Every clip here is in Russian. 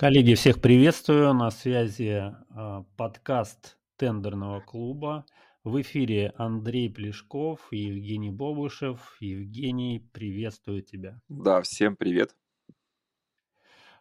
Коллеги, всех приветствую. На связи э, подкаст тендерного клуба. В эфире Андрей Плешков и Евгений Бобушев. Евгений, приветствую тебя. Да, всем привет.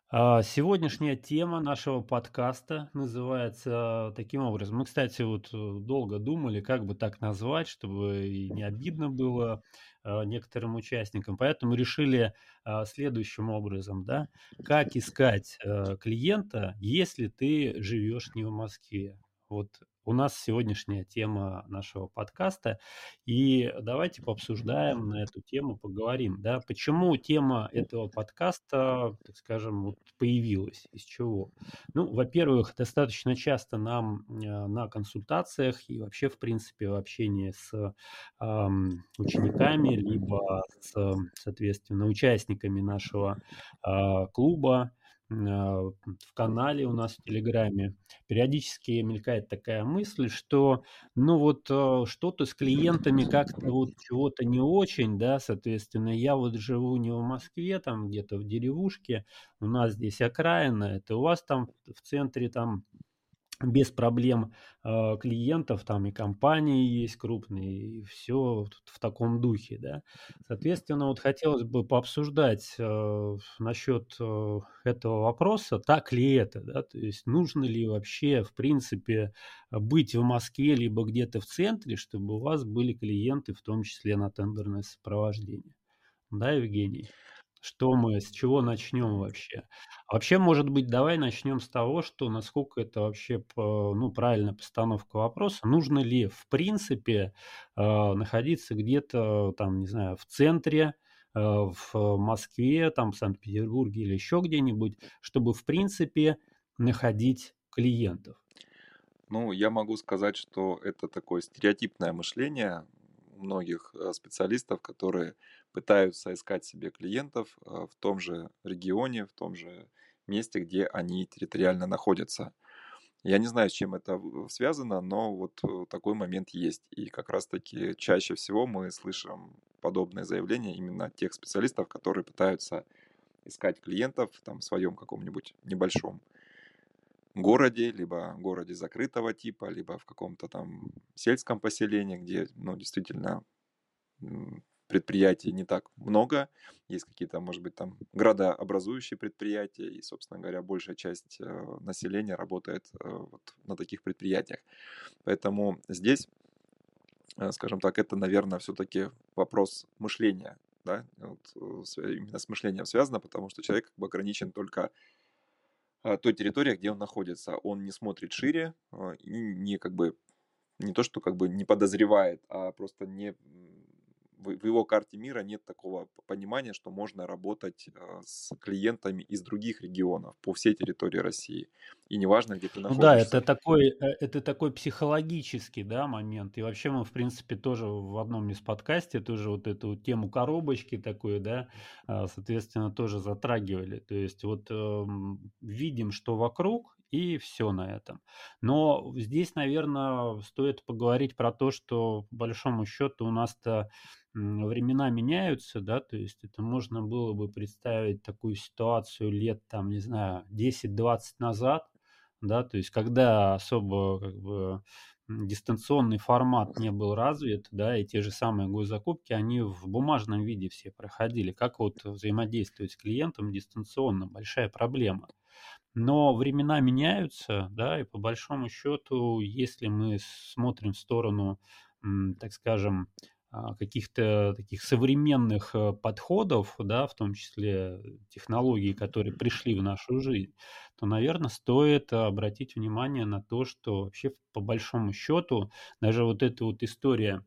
А, сегодняшняя тема нашего подкаста называется таким образом. Мы, кстати, вот э, долго думали, как бы так назвать, чтобы и не обидно было а, некоторым участникам. Поэтому решили а, следующим образом, да, как искать клиента, если ты живешь не в Москве. Вот у нас сегодняшняя тема нашего подкаста, и давайте пообсуждаем на эту тему, поговорим, да, почему тема этого подкаста, так скажем, вот появилась, из чего. Ну, во-первых, достаточно часто нам э, на консультациях и вообще, в принципе, в общении с э, учениками, либо с, соответственно, участниками нашего э, клуба, в канале у нас в Телеграме периодически мелькает такая мысль, что ну вот а, что-то с клиентами как-то вот чего-то не очень, да, соответственно, я вот живу не в Москве, там где-то в деревушке, у нас здесь окраина, это у вас там в центре там без проблем э, клиентов, там и компании есть крупные, и все в таком духе, да. Соответственно, вот хотелось бы пообсуждать э, насчет э, этого вопроса, так ли это, да, то есть нужно ли вообще, в принципе, быть в Москве либо где-то в центре, чтобы у вас были клиенты, в том числе на тендерное сопровождение. Да, Евгений? Что мы, с чего начнем вообще? Вообще, может быть, давай начнем с того, что насколько это вообще, ну, правильная постановка вопроса. Нужно ли, в принципе, э, находиться где-то, там, не знаю, в центре, э, в Москве, там, в Санкт-Петербурге или еще где-нибудь, чтобы, в принципе, находить клиентов? Ну, я могу сказать, что это такое стереотипное мышление многих э, специалистов, которые пытаются искать себе клиентов э, в том же регионе, в том же месте, где они территориально находятся. Я не знаю, с чем это связано, но вот э, такой момент есть. И как раз-таки чаще всего мы слышим подобные заявления именно от тех специалистов, которые пытаются искать клиентов там, в своем каком-нибудь небольшом городе, либо городе закрытого типа, либо в каком-то там сельском поселении, где ну, действительно предприятий не так много, есть какие-то, может быть, там градообразующие предприятия, и, собственно говоря, большая часть э, населения работает э, вот на таких предприятиях. Поэтому здесь, э, скажем так, это, наверное, все-таки вопрос мышления, да, вот, именно с мышлением связано, потому что человек как бы ограничен только той территории, где он находится. Он не смотрит шире и не как бы не то, что как бы не подозревает, а просто не в, его карте мира нет такого понимания, что можно работать а, с клиентами из других регионов по всей территории России. И неважно, где ты находишься. Ну да, это такой, э, это такой психологический да, момент. И вообще мы, в принципе, тоже в одном из подкасте тоже вот эту тему коробочки такой, да, а, соответственно, тоже затрагивали. То есть вот э, видим, что вокруг, и все на этом. Но здесь, наверное, стоит поговорить про то, что по большому счету у нас-то времена меняются, да, то есть это можно было бы представить такую ситуацию лет, там, не знаю, 10-20 назад, да, то есть когда особо как бы дистанционный формат не был развит, да, и те же самые госзакупки, они в бумажном виде все проходили. Как вот взаимодействовать с клиентом дистанционно? Большая проблема. Но времена меняются, да, и по большому счету, если мы смотрим в сторону, так скажем, а, каких-то таких современных э, подходов, да, в том числе технологий, которые пришли в нашу жизнь, то, наверное, стоит обратить внимание на то, что вообще по большому счету даже вот эта вот история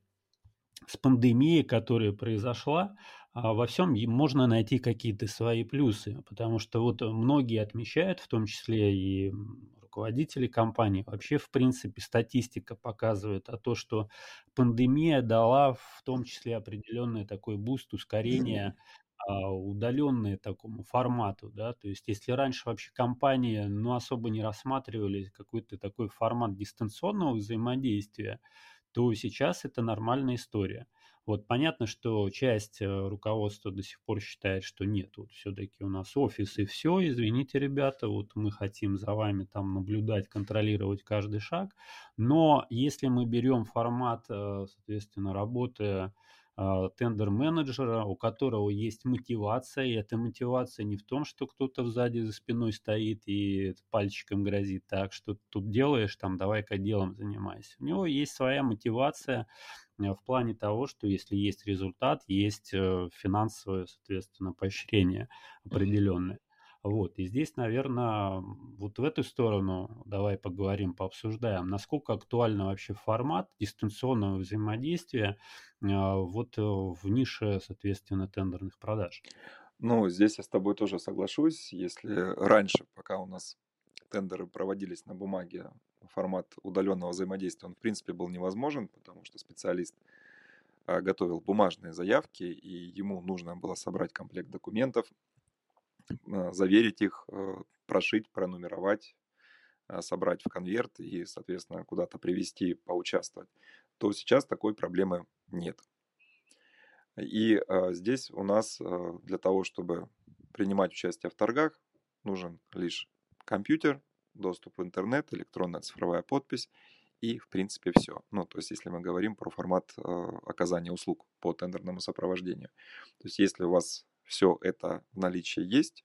с пандемией, которая произошла, во всем можно найти какие-то свои плюсы, потому что вот многие отмечают, в том числе и руководители компаний. Вообще, в принципе, статистика показывает о том, что пандемия дала в том числе определенный такой буст, ускорение а, удаленные такому формату, да, то есть если раньше вообще компании, ну, особо не рассматривали какой-то такой формат дистанционного взаимодействия, то сейчас это нормальная история. Вот понятно, что часть э, руководства до сих пор считает, что нет, вот все-таки у нас офис и все, извините, ребята, вот мы хотим за вами там наблюдать, контролировать каждый шаг, но если мы берем формат, э, соответственно, работы а, тендер-менеджера, у которого есть мотивация, и эта мотивация не в том, что кто-то сзади за спиной стоит и пальчиком грозит, так что тут делаешь, там давай-ка делом занимайся. У него есть своя мотивация э, в плане того, что если есть результат, есть э, финансовое, соответственно, поощрение определенное. Вот, и здесь, наверное, вот в эту сторону давай поговорим, пообсуждаем, насколько актуально вообще формат дистанционного взаимодействия а, вот э, в нише, соответственно, тендерных продаж. Ну, здесь я с тобой тоже соглашусь. Если раньше, пока у нас тендеры проводились на бумаге, формат удаленного взаимодействия, он в принципе был невозможен, потому что специалист а, готовил бумажные заявки, и ему нужно было собрать комплект документов, Э, заверить их, э, прошить, пронумеровать, э, собрать в конверт и, соответственно, куда-то привести, поучаствовать, то сейчас такой проблемы нет. И здесь у нас для того, чтобы принимать участие в торгах, нужен лишь компьютер, доступ в интернет, электронная цифровая подпись и, в принципе, все. Ну, то есть, если мы говорим про формат оказания услуг по тендерному сопровождению. То есть, если у вас все это в наличии есть.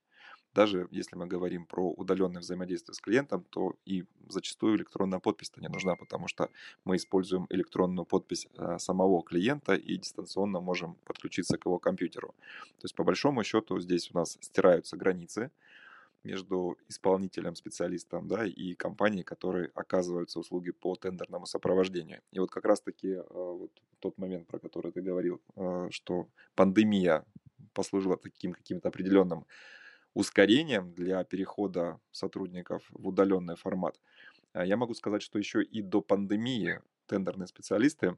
Даже если мы говорим про удаленное взаимодействие с клиентом, то и зачастую электронная подпись-то не нужна, потому что мы используем электронную подпись э, самого клиента и дистанционно можем подключиться к его компьютеру. То есть по большому счету здесь у нас стираются границы между исполнителем, специалистом да, и компанией, которые оказываются услуги по тендерному сопровождению. И вот как раз-таки э, вот тот момент, про который ты говорил, э, что пандемия послужило таким каким-то определенным ускорением для перехода сотрудников в удаленный формат. А я могу сказать, что еще и до пандемии тендерные специалисты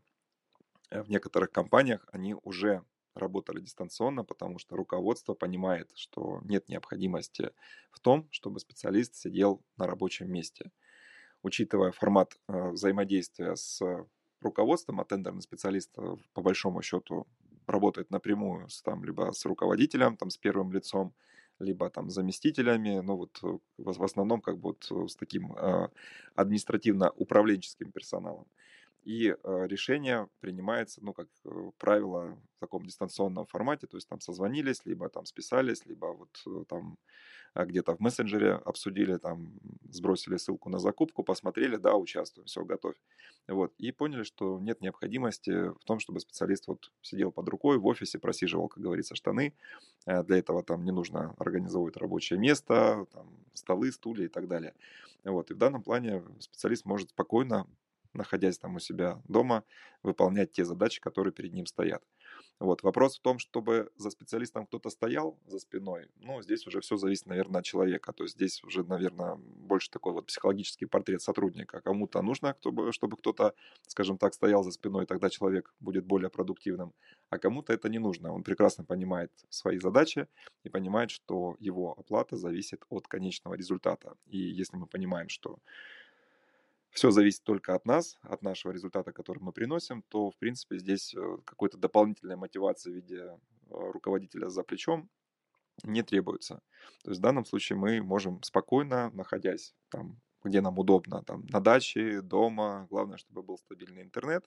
э, в некоторых компаниях, они уже работали дистанционно, потому что руководство понимает, что нет необходимости в том, чтобы специалист сидел на рабочем месте. Учитывая формат э, взаимодействия с руководством, а тендерный специалист э, по большому счету работает напрямую с, там, либо с руководителем, там, с первым лицом, либо там заместителями, ну вот э, в, основном как бы вот э, с таким э, административно-управленческим персоналом. И э, решение принимается, ну, как э, правило, в таком дистанционном формате, то есть там созвонились, либо там списались, либо вот э, там а, где-то в мессенджере обсудили, там сбросили ссылку на закупку, посмотрели, да, участвуем, все, готовь. Вот, и поняли, что нет необходимости в том, чтобы специалист вот сидел под рукой в офисе, просиживал, как говорится, штаны. Для этого там не нужно организовывать рабочее место, там, столы, стулья и так далее. Вот, и в данном плане специалист может спокойно находясь там у себя дома, выполнять те задачи, которые перед ним стоят. Вот. Вопрос в том, чтобы за специалистом кто-то стоял за спиной, ну, здесь уже все зависит, наверное, от человека. То есть здесь уже, наверное, больше такой вот психологический портрет сотрудника. Кому-то нужно, чтобы кто-то, скажем так, стоял за спиной, тогда человек будет более продуктивным, а кому-то это не нужно. Он прекрасно понимает свои задачи и понимает, что его оплата зависит от конечного результата. И если мы понимаем, что все зависит только от нас, от нашего результата, который мы приносим, то, в принципе, здесь э, какой-то дополнительной мотивации в виде э, руководителя за плечом не требуется. То есть в данном случае мы можем спокойно, находясь там где нам удобно, там, на даче, дома, главное, чтобы был стабильный интернет,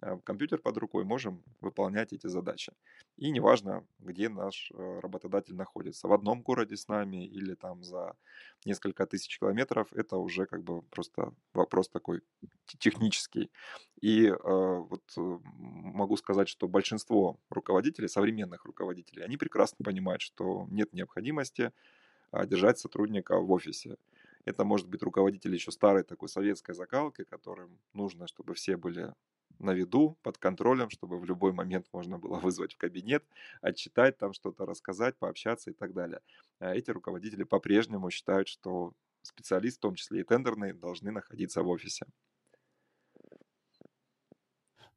э, компьютер под рукой, можем выполнять эти задачи. И неважно, где наш э, работодатель находится, в одном городе с нами или там за несколько тысяч километров, это уже как бы просто вопрос такой технический. И э, вот могу сказать, что большинство руководителей, современных руководителей, они прекрасно понимают, что нет необходимости а, держать сотрудника в офисе. Это может быть руководитель еще старой такой советской закалки, которым нужно, чтобы все были на виду, под контролем, чтобы в любой момент можно было вызвать в кабинет, отчитать там что-то, рассказать, пообщаться и так далее. А эти руководители по-прежнему считают, что специалист, в том числе и тендерный, должны находиться в офисе.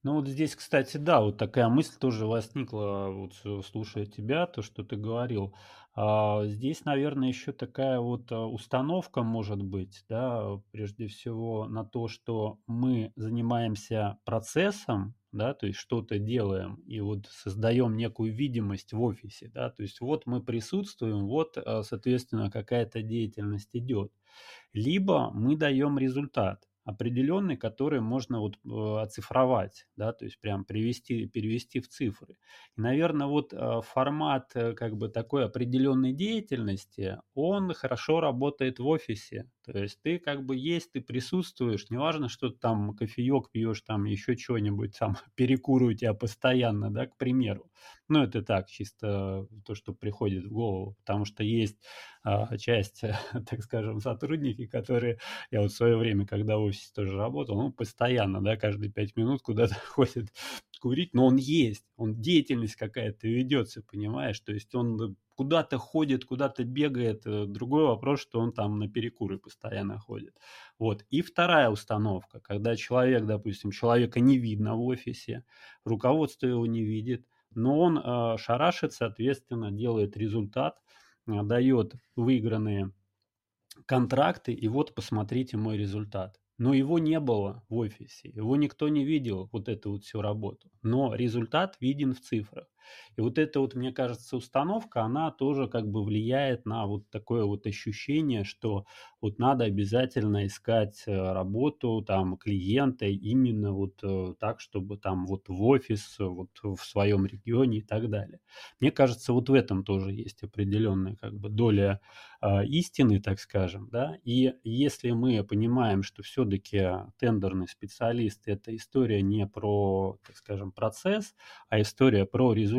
Ну вот здесь, кстати, да, вот такая мысль тоже возникла, вот слушая тебя, то, что ты говорил. А, здесь, наверное, еще такая вот а, установка может быть, да, прежде всего на то, что мы занимаемся процессом, да, то есть что-то делаем и вот создаем некую видимость в офисе, да, то есть вот мы присутствуем, вот, э, соответственно, какая-то деятельность идет. Либо мы даем результат определенный, который можно вот э, оцифровать, да, то есть прям привести, перевести в цифры. И, наверное, вот э, формат э, как бы такой определенной деятельности, он хорошо работает в офисе. То есть ты как бы есть, ты присутствуешь, неважно, что ты там кофеек пьешь, там еще что-нибудь, там перекур у тебя постоянно, да, к примеру. Ну, это так, чисто то, что приходит в голову, потому что есть а, часть, так скажем, сотрудники, которые, я вот в свое время, когда в офисе тоже работал, ну, постоянно, да, каждые пять минут куда-то ходит курить, но он есть, он деятельность какая-то ведется, понимаешь, то есть он куда-то ходит, куда-то бегает. Э, другой вопрос, что он там на перекуры постоянно ходит. Вот. И вторая установка, когда человек, допустим, человека не видно в офисе, руководство его не видит, но он э, шарашит, соответственно, делает результат, э, дает выигранные контракты, и вот посмотрите мой результат. Но его не было в офисе, его никто не видел, вот эту вот всю работу. Но результат виден в цифрах. И вот эта вот, мне кажется, установка, она тоже как бы влияет на вот такое вот ощущение, что вот надо обязательно искать э, работу, там, клиента именно вот э, так, чтобы там вот в офис, вот в своем регионе и так далее. Мне кажется, вот в этом тоже есть определенная как бы доля э, истины, так скажем, да, и если мы понимаем, что все-таки тендерный специалист это история не про, так скажем, процесс, а история про результат,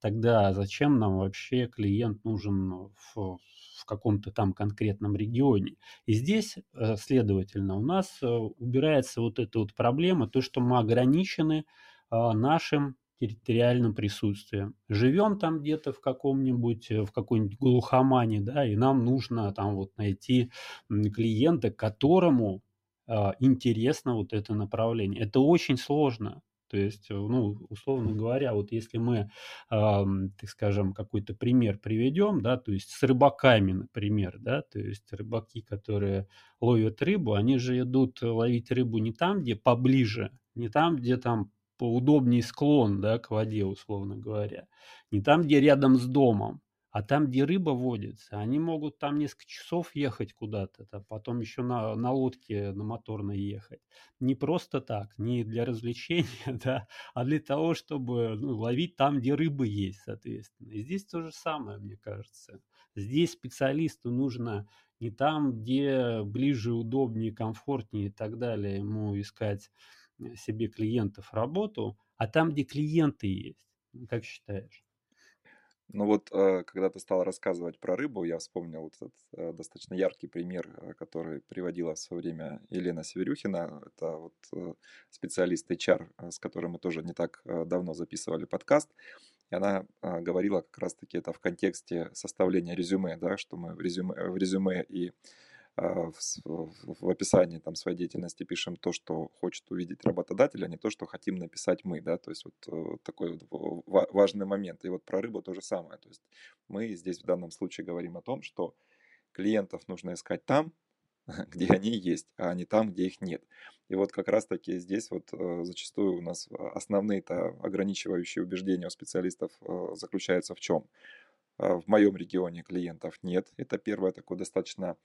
тогда зачем нам вообще клиент нужен в, в каком-то там конкретном регионе. И здесь, э, следовательно, у нас э, убирается вот эта вот проблема, то, что мы ограничены а, нашим территориальным присутствием. Живем там где-то в каком-нибудь, э, в какой-нибудь глухомане, да, и нам нужно там вот найти клиента, которому а, интересно вот это направление. Это очень сложно. То есть, э, ну, условно говоря, вот если мы, э, так скажем, какой-то пример приведем, да, то есть с рыбаками, например, да, то есть рыбаки, которые ловят рыбу, они же идут ловить рыбу не там, где поближе, не там, где там поудобнее склон, да, к воде, условно говоря, не там, где рядом с домом, а там, где рыба водится, они могут там несколько часов ехать куда-то, да, потом еще на, на лодке на моторной ехать. Не просто так, не для развлечения, да, а для того, чтобы ну, ловить там, где рыбы есть, соответственно. И здесь то же самое, мне кажется. Здесь специалисту нужно не там, где ближе, удобнее, комфортнее и так далее ему искать э, себе клиентов работу, а там, где клиенты есть. Как считаешь? Ну вот, э, когда ты стал рассказывать про рыбу, я вспомнил вот этот э, достаточно яркий пример, э, который приводила в свое время Елена Северюхина. Это вот специалист HR, с которым мы тоже не так давно записывали подкаст. И она говорила как раз-таки это в контексте составления резюме, да, что мы в резюме, в резюме и в, в описании там, своей деятельности пишем то, что хочет увидеть работодатель, а не то, что хотим написать мы, да, то есть вот э, такой вот важный момент. И вот про рыбу то же самое, то есть мы здесь в данном случае говорим о том, что клиентов нужно искать там, где они есть, а не там, где их нет. И вот как раз-таки здесь вот э, зачастую у нас основные-то ограничивающие убеждения у специалистов э, заключаются в чем? В моем регионе клиентов нет. Это первое такое достаточно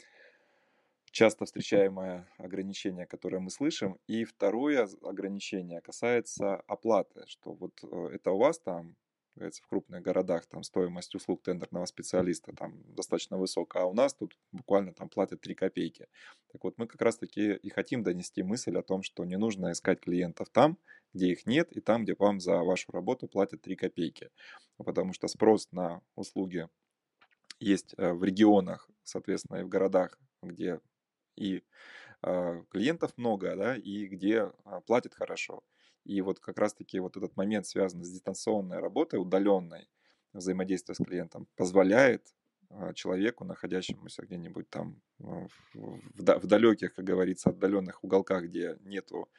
часто встречаемое ограничение, которое мы слышим. И второе ограничение касается оплаты, что вот э, это у вас там в крупных городах там стоимость услуг тендерного специалиста там достаточно высокая, а у нас тут буквально там платят 3 копейки. Так вот, мы как раз-таки и хотим донести мысль о том, что не нужно искать клиентов там, где их нет, и там, где вам за вашу работу платят 3 копейки. Потому что спрос на услуги есть э, в регионах, соответственно, и в городах, где и э, клиентов много, да, и где э, платят хорошо. И вот как раз-таки вот этот момент, связанный с дистанционной работой, удаленной, взаимодействия с клиентом, позволяет э, человеку, находящемуся где-нибудь там в, в, в далеких, как говорится, отдаленных уголках, где нету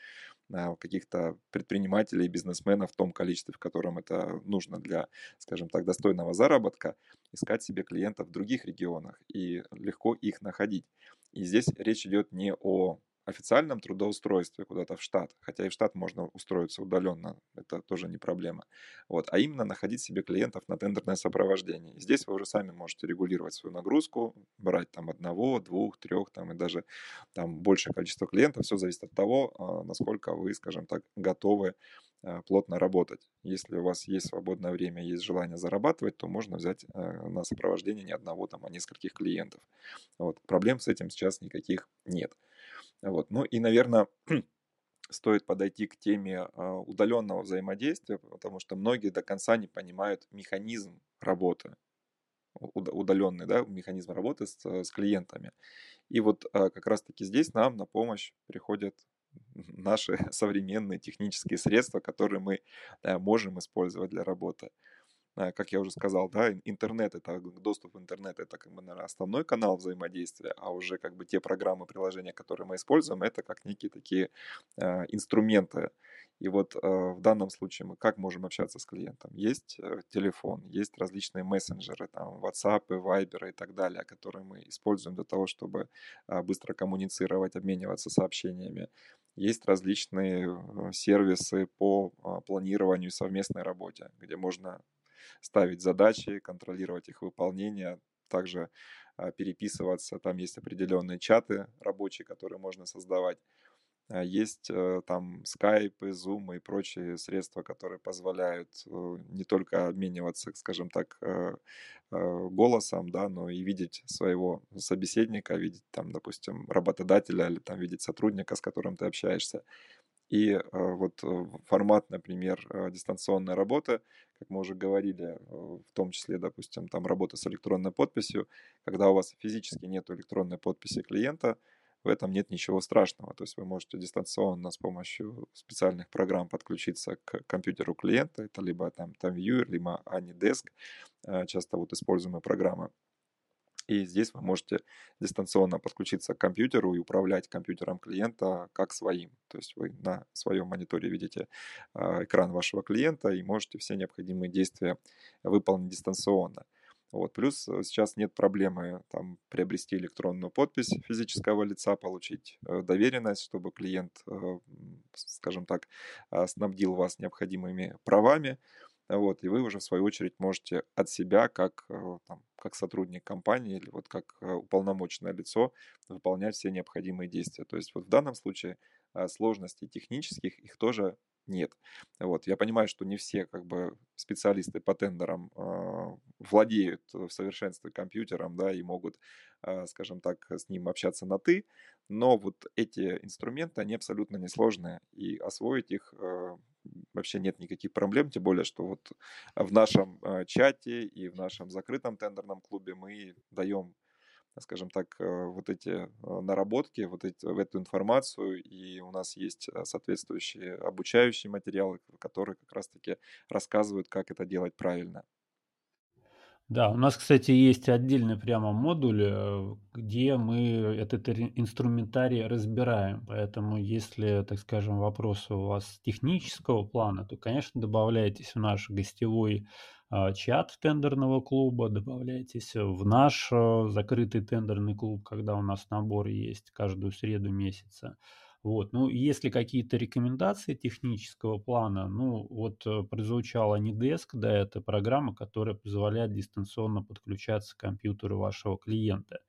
каких-то предпринимателей, бизнесменов в том количестве, в котором это нужно для, скажем так, достойного заработка, искать себе клиентов в других регионах и легко их находить. И здесь речь идет не о официальном трудоустройстве куда-то в штат, хотя и в штат можно устроиться удаленно, это тоже не проблема, вот, а именно находить себе клиентов на тендерное сопровождение. Здесь вы уже сами можете регулировать свою нагрузку, брать там одного, двух, трех, там и даже там большее количество клиентов, все зависит от того, а, насколько вы, скажем так, готовы а, плотно работать. Если у вас есть свободное время, есть желание зарабатывать, то можно взять а, на сопровождение не одного, там, а нескольких клиентов. Вот. Проблем с этим сейчас никаких нет. Вот. Ну и, наверное, стоит подойти к теме а, удаленного взаимодействия, потому что многие до конца не понимают механизм работы, удаленный да, механизм работы с, с клиентами. И вот а, как раз-таки здесь нам на помощь приходят наши современные технические средства, которые мы э, можем использовать для работы. Э, как я уже сказал, да, интернет, это доступ в интернет, это как бы, наверное, основной канал взаимодействия, а уже как бы те программы, приложения, которые мы используем, это как некие такие э, инструменты. И вот э, в данном случае мы как можем общаться с клиентом? Есть э, телефон, есть различные мессенджеры, там, WhatsApp, Viber и так далее, которые мы используем для того, чтобы э, быстро коммуницировать, обмениваться сообщениями. Есть различные э, сервисы по планированию совместной работе, где можно ставить задачи, контролировать их выполнение, также а, переписываться. Там есть определенные чаты рабочие, которые можно создавать. А, есть э, там Skype, Zoom и прочие средства, которые позволяют э, не только обмениваться, скажем так, э, голосом, да, но и видеть своего собеседника, видеть там, допустим, работодателя или там видеть сотрудника, с которым ты общаешься. И э, вот э, формат, например, э, дистанционной работы, как мы уже говорили, в том числе, допустим, там работа с электронной подписью, когда у вас физически нет электронной подписи клиента, в этом нет ничего страшного. То есть вы можете дистанционно с помощью специальных программ подключиться к компьютеру клиента. Это либо там, там Viewer, либо AnyDesk, часто вот используемые программы. И здесь вы можете дистанционно подключиться к компьютеру и управлять компьютером клиента как своим. То есть вы на своем мониторе видите а, экран вашего клиента и можете все необходимые действия выполнить дистанционно. Вот. Плюс э, сейчас нет проблемы там, приобрести электронную подпись физического лица, получить э, доверенность, чтобы клиент, э, скажем так, э, снабдил вас необходимыми правами. Вот, и вы уже в свою очередь можете от себя, как, э, там, как сотрудник компании или вот как э, уполномоченное лицо, выполнять все необходимые действия. То есть вот в данном случае э, сложностей технических их тоже нет. Вот. Я понимаю, что не все как бы специалисты по тендерам э, владеют в совершенстве компьютером, да, и могут, э, скажем так, с ним общаться на «ты», но вот эти инструменты, они абсолютно несложные, и освоить их э, вообще нет никаких проблем, тем более, что вот в нашем э, чате и в нашем закрытом тендерном клубе мы даем скажем так, э, вот эти э, наработки, вот эти, эту информацию, и у нас есть соответствующие обучающие материалы, которые как раз-таки рассказывают, как это делать правильно. Да, у нас, кстати, есть отдельный прямо модуль, э, где мы этот инструментарий разбираем. Поэтому, если, так скажем, вопросы у вас технического плана, то, конечно, добавляйтесь в наш гостевой а, чат тендерного клуба, добавляйтесь в наш э, закрытый тендерный клуб, когда у нас набор есть каждую среду месяца. Вот. Ну, если какие-то рекомендации технического плана, ну, вот э, прозвучала Nedesk, да, это программа, которая позволяет дистанционно подключаться к компьютеру вашего клиента.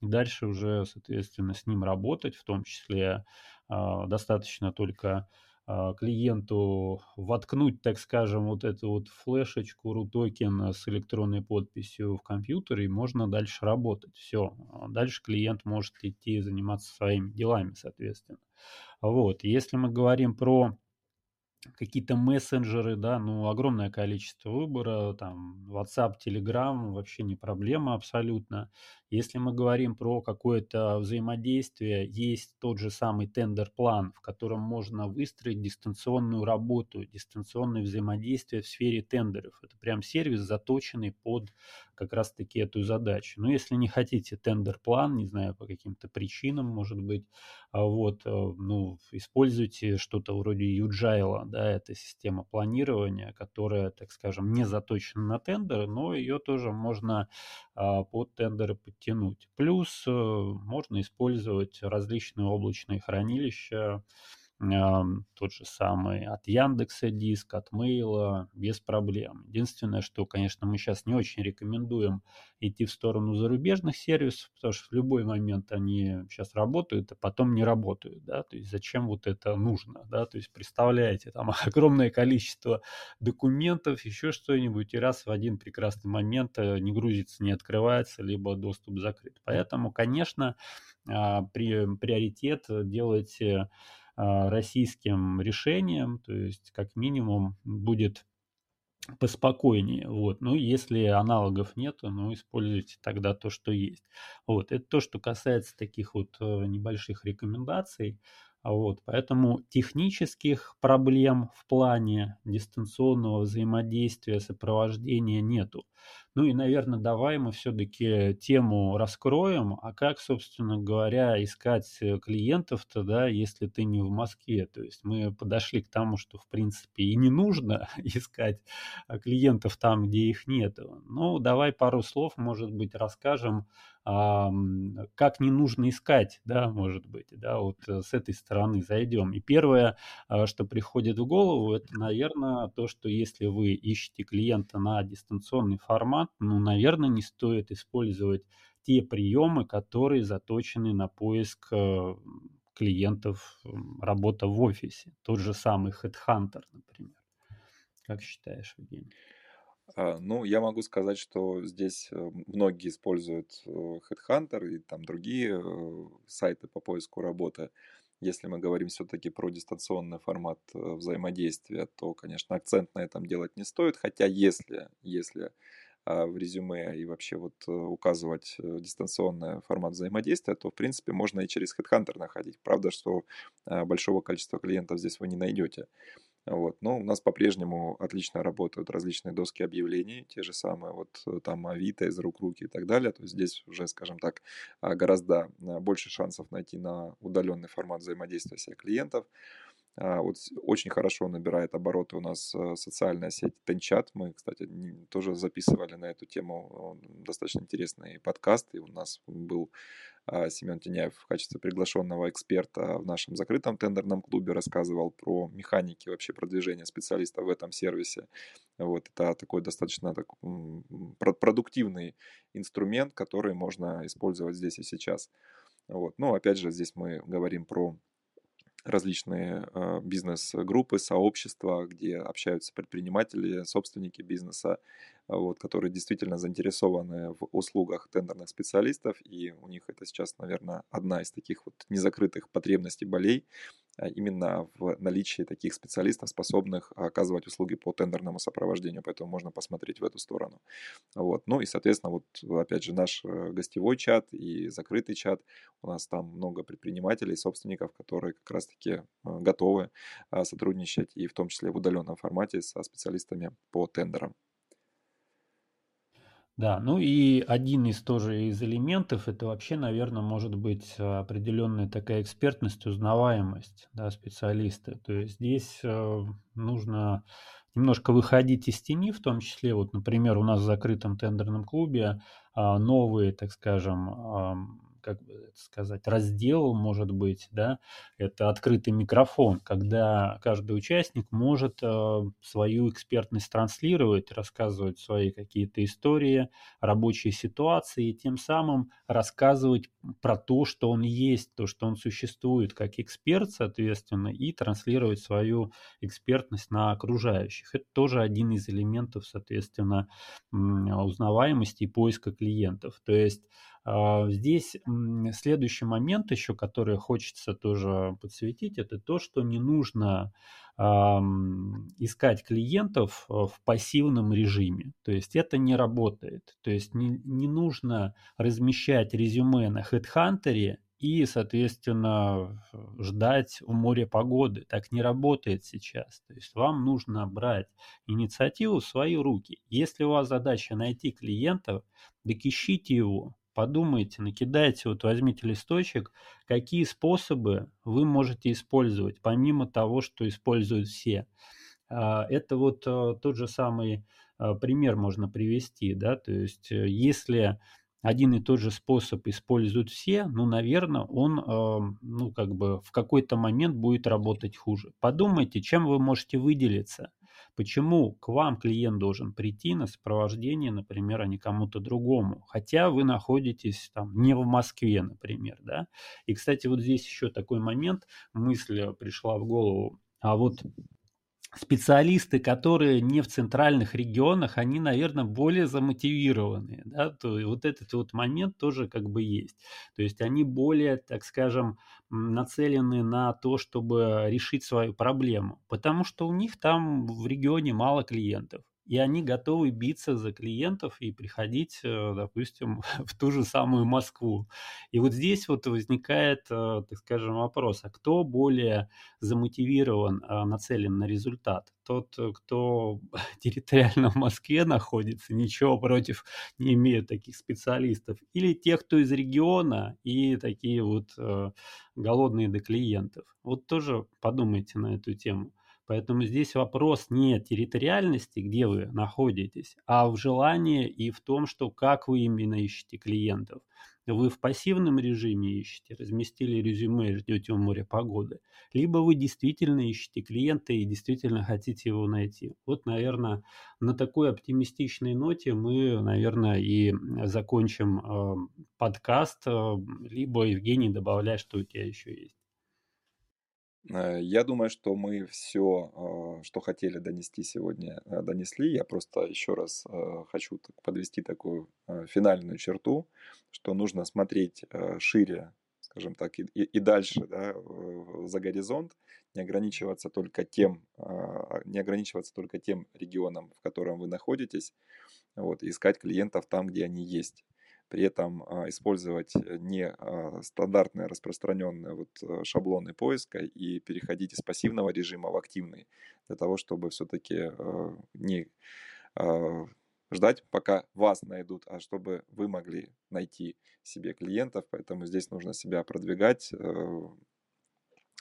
И дальше уже, соответственно, с ним работать, в том числе э, достаточно только а, клиенту воткнуть, так скажем, вот эту вот флешечку, RU-токен с электронной подписью в компьютер, и можно дальше работать. Все. А дальше клиент может идти заниматься своими делами, соответственно. Вот. Если мы говорим про какие-то мессенджеры, да, ну, огромное количество выбора, там, WhatsApp, Telegram, вообще не проблема абсолютно. Если мы говорим про какое-то взаимодействие, есть тот же самый тендер-план, в котором можно выстроить дистанционную работу, дистанционное взаимодействие в сфере тендеров. Это прям сервис, заточенный под как раз-таки эту задачу. Но если не хотите тендер-план, не знаю, по каким-то причинам, может быть, а вот, э, ну, используйте что-то вроде Юджайла, да, это система планирования, которая, так скажем, не заточена на тендеры, но ее тоже можно а, под тендеры подтянуть. Плюс э, можно использовать различные облачные хранилища, тот же самый от Яндекса диск, от Мейла, без проблем. Единственное, что, конечно, мы сейчас не очень рекомендуем идти в сторону зарубежных сервисов, потому что в любой момент они сейчас работают, а потом не работают, да, то есть зачем вот это нужно, да, то есть представляете, там огромное количество документов, еще что-нибудь, и раз в один прекрасный момент э, не грузится, не открывается, либо доступ закрыт. Поэтому, конечно, а, при, приоритет делайте а, российским решением, то есть как минимум будет поспокойнее. Вот. Ну, если аналогов нет, ну, используйте тогда то, что есть. Вот. Это то, что касается таких вот э, небольших рекомендаций. Вот, поэтому технических проблем в плане дистанционного взаимодействия, сопровождения нету. Ну и, наверное, давай мы все-таки тему раскроем, а как, собственно говоря, искать э, клиентов-то, да, если ты не в Москве. То есть мы подошли к тому, что, в принципе, и не нужно искать а, клиентов там, где их нет. Ну, давай пару слов, может быть, расскажем, как не нужно искать, да, может быть, да, вот э, с этой стороны зайдем. И первое, а, что приходит в голову, это, наверное, то, что если вы ищете клиента на дистанционный формат, ну, наверное, не стоит использовать те приемы, которые заточены на поиск э, клиентов, работа в офисе. Тот же самый Headhunter, например. Как считаешь, Евгений? А, ну, я могу сказать, что здесь э, многие используют э, Headhunter и там другие сайты по поиску работы. Если мы говорим все-таки про дистанционный формат взаимодействия, то, конечно, акцент на этом делать не стоит. Хотя если, если в резюме и вообще вот указывать дистанционный формат взаимодействия, то, в принципе, можно и через Headhunter находить. Правда, что большого количества клиентов здесь вы не найдете. Вот. Но у нас по-прежнему отлично работают различные доски объявлений, те же самые вот э, там Авито, из рук руки и так далее. То есть здесь уже, скажем так, а, гораздо а, больше шансов найти на удаленный формат взаимодействия всех клиентов. А, вот очень хорошо набирает обороты у нас э, социальная сеть Тенчат. Мы, кстати, тоже записывали на эту тему достаточно интересный подкаст. И у нас был а, Семен Теняев в качестве приглашенного эксперта в нашем закрытом тендерном клубе рассказывал про механики вообще продвижения специалистов в этом сервисе. Вот, это такой достаточно так, продуктивный инструмент, который можно использовать здесь и сейчас. Вот. Но опять же, здесь мы говорим про различные э, бизнес-группы, сообщества, где общаются предприниматели, собственники бизнеса, вот, которые действительно заинтересованы в услугах тендерных специалистов, и у них это сейчас, наверное, одна из таких вот незакрытых потребностей болей, а именно в наличии таких специалистов, способных оказывать услуги по тендерному сопровождению, поэтому можно посмотреть в эту сторону. Вот. Ну и, соответственно, вот опять же наш э, гостевой чат и закрытый чат, у нас там много предпринимателей, собственников, которые как раз-таки э, готовы а, сотрудничать и в том числе в удаленном формате со специалистами по тендерам. Да, ну и один из тоже из элементов, это вообще, наверное, может быть определенная такая экспертность, узнаваемость да, специалиста. То есть здесь э, нужно немножко выходить из тени, в том числе, вот, например, у нас в закрытом тендерном клубе а, новые, так скажем, как бы сказать, раздел, может быть, да, это открытый микрофон, когда каждый участник может э, свою экспертность транслировать, рассказывать свои какие-то истории, рабочие ситуации, и тем самым рассказывать про то, что он есть, то, что он существует как эксперт, соответственно, и транслировать свою экспертность на окружающих. Это тоже один из элементов, соответственно, узнаваемости и поиска клиентов. То есть здесь следующий момент еще, который хочется тоже подсветить, это то, что не нужно искать клиентов э, в пассивном режиме. То есть это не работает. То есть не, не нужно размещать резюме на HeadHunter и, соответственно, ждать в море погоды. Так не работает сейчас. То есть вам нужно брать инициативу в свои руки. Если у вас задача найти клиентов, так ищите его. Подумайте, накидайте, вот возьмите листочек, какие способы вы можете использовать, помимо того, что используют все. А, это вот э, тот же самый э, пример можно привести, да, то есть э, если один и тот же способ используют все, ну, наверное, он, э, ну, как бы в какой-то момент будет работать хуже. Подумайте, чем вы можете выделиться. Почему к вам клиент должен прийти на сопровождение, например, а не кому-то другому? Хотя вы находитесь там не в Москве, например, да? И, кстати, вот здесь еще такой момент, мысль пришла в голову. А вот специалисты, которые не в центральных регионах, они, наверное, более замотивированные. Да? То, и вот этот вот момент тоже как бы есть. То есть они более, так скажем, нацелены на то, чтобы решить свою проблему, потому что у них там в регионе мало клиентов и они готовы биться за клиентов и приходить, э, допустим, в ту же самую Москву. И вот здесь вот возникает, э, так скажем, вопрос, а кто более замотивирован, а, нацелен на результат? Тот, кто территориально в Москве находится, ничего против не имеют таких специалистов, или те, кто из региона и такие вот э, голодные до клиентов. Вот тоже подумайте на эту тему. Поэтому здесь вопрос не территориальности, где вы находитесь, а в желании и в том, что как вы именно ищете клиентов. Вы в пассивном режиме ищете, разместили резюме и ждете у моря погоды, либо вы действительно ищете клиента и действительно хотите его найти. Вот, наверное, на такой оптимистичной ноте мы, наверное, и закончим э, подкаст, э, либо, Евгений, добавляй, что у тебя еще есть. Э, я думаю, что мы все, а, что хотели донести сегодня, э, донесли. Я просто еще раз э, хочу подвести такую финальную черту, что нужно смотреть шире, скажем так, и, и дальше да, за горизонт, не ограничиваться только тем, а, не ограничиваться только тем регионом, в котором вы находитесь, вот, искать клиентов там, где они есть при этом а, использовать э, не а, стандартные распространенные вот э, шаблоны поиска и переходить из пассивного режима в активный, для того, чтобы все-таки э, не ждать, пока вас найдут, а чтобы вы могли найти себе клиентов. Поэтому здесь нужно себя продвигать,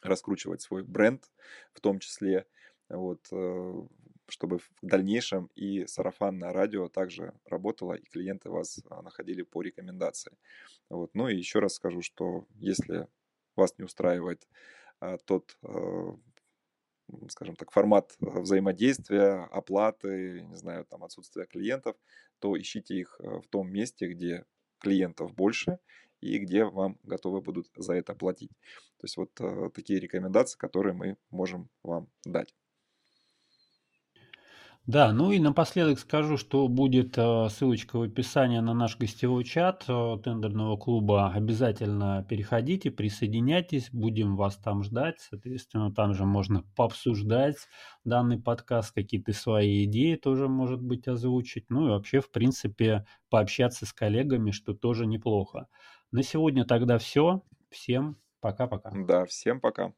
раскручивать свой бренд в том числе. Вот, чтобы в дальнейшем и сарафанное радио также работало, и клиенты вас а, находили по рекомендации. Вот. Ну и еще раз скажу, что если вас не устраивает а, тот, а, скажем так, формат взаимодействия, оплаты, не знаю, там отсутствия клиентов, то ищите их в том месте, где клиентов больше и где вам готовы будут за это платить. То есть вот такие рекомендации, которые мы можем вам дать. Да, ну и напоследок скажу, что будет э, ссылочка в описании на наш гостевой чат э, тендерного клуба. Обязательно переходите, присоединяйтесь, будем вас там ждать. Соответственно, там же можно пообсуждать данный подкаст, какие-то свои идеи тоже, может быть, озвучить. Ну и вообще, в принципе, пообщаться с коллегами, что тоже неплохо. На сегодня тогда все. Всем пока-пока. Да, всем пока.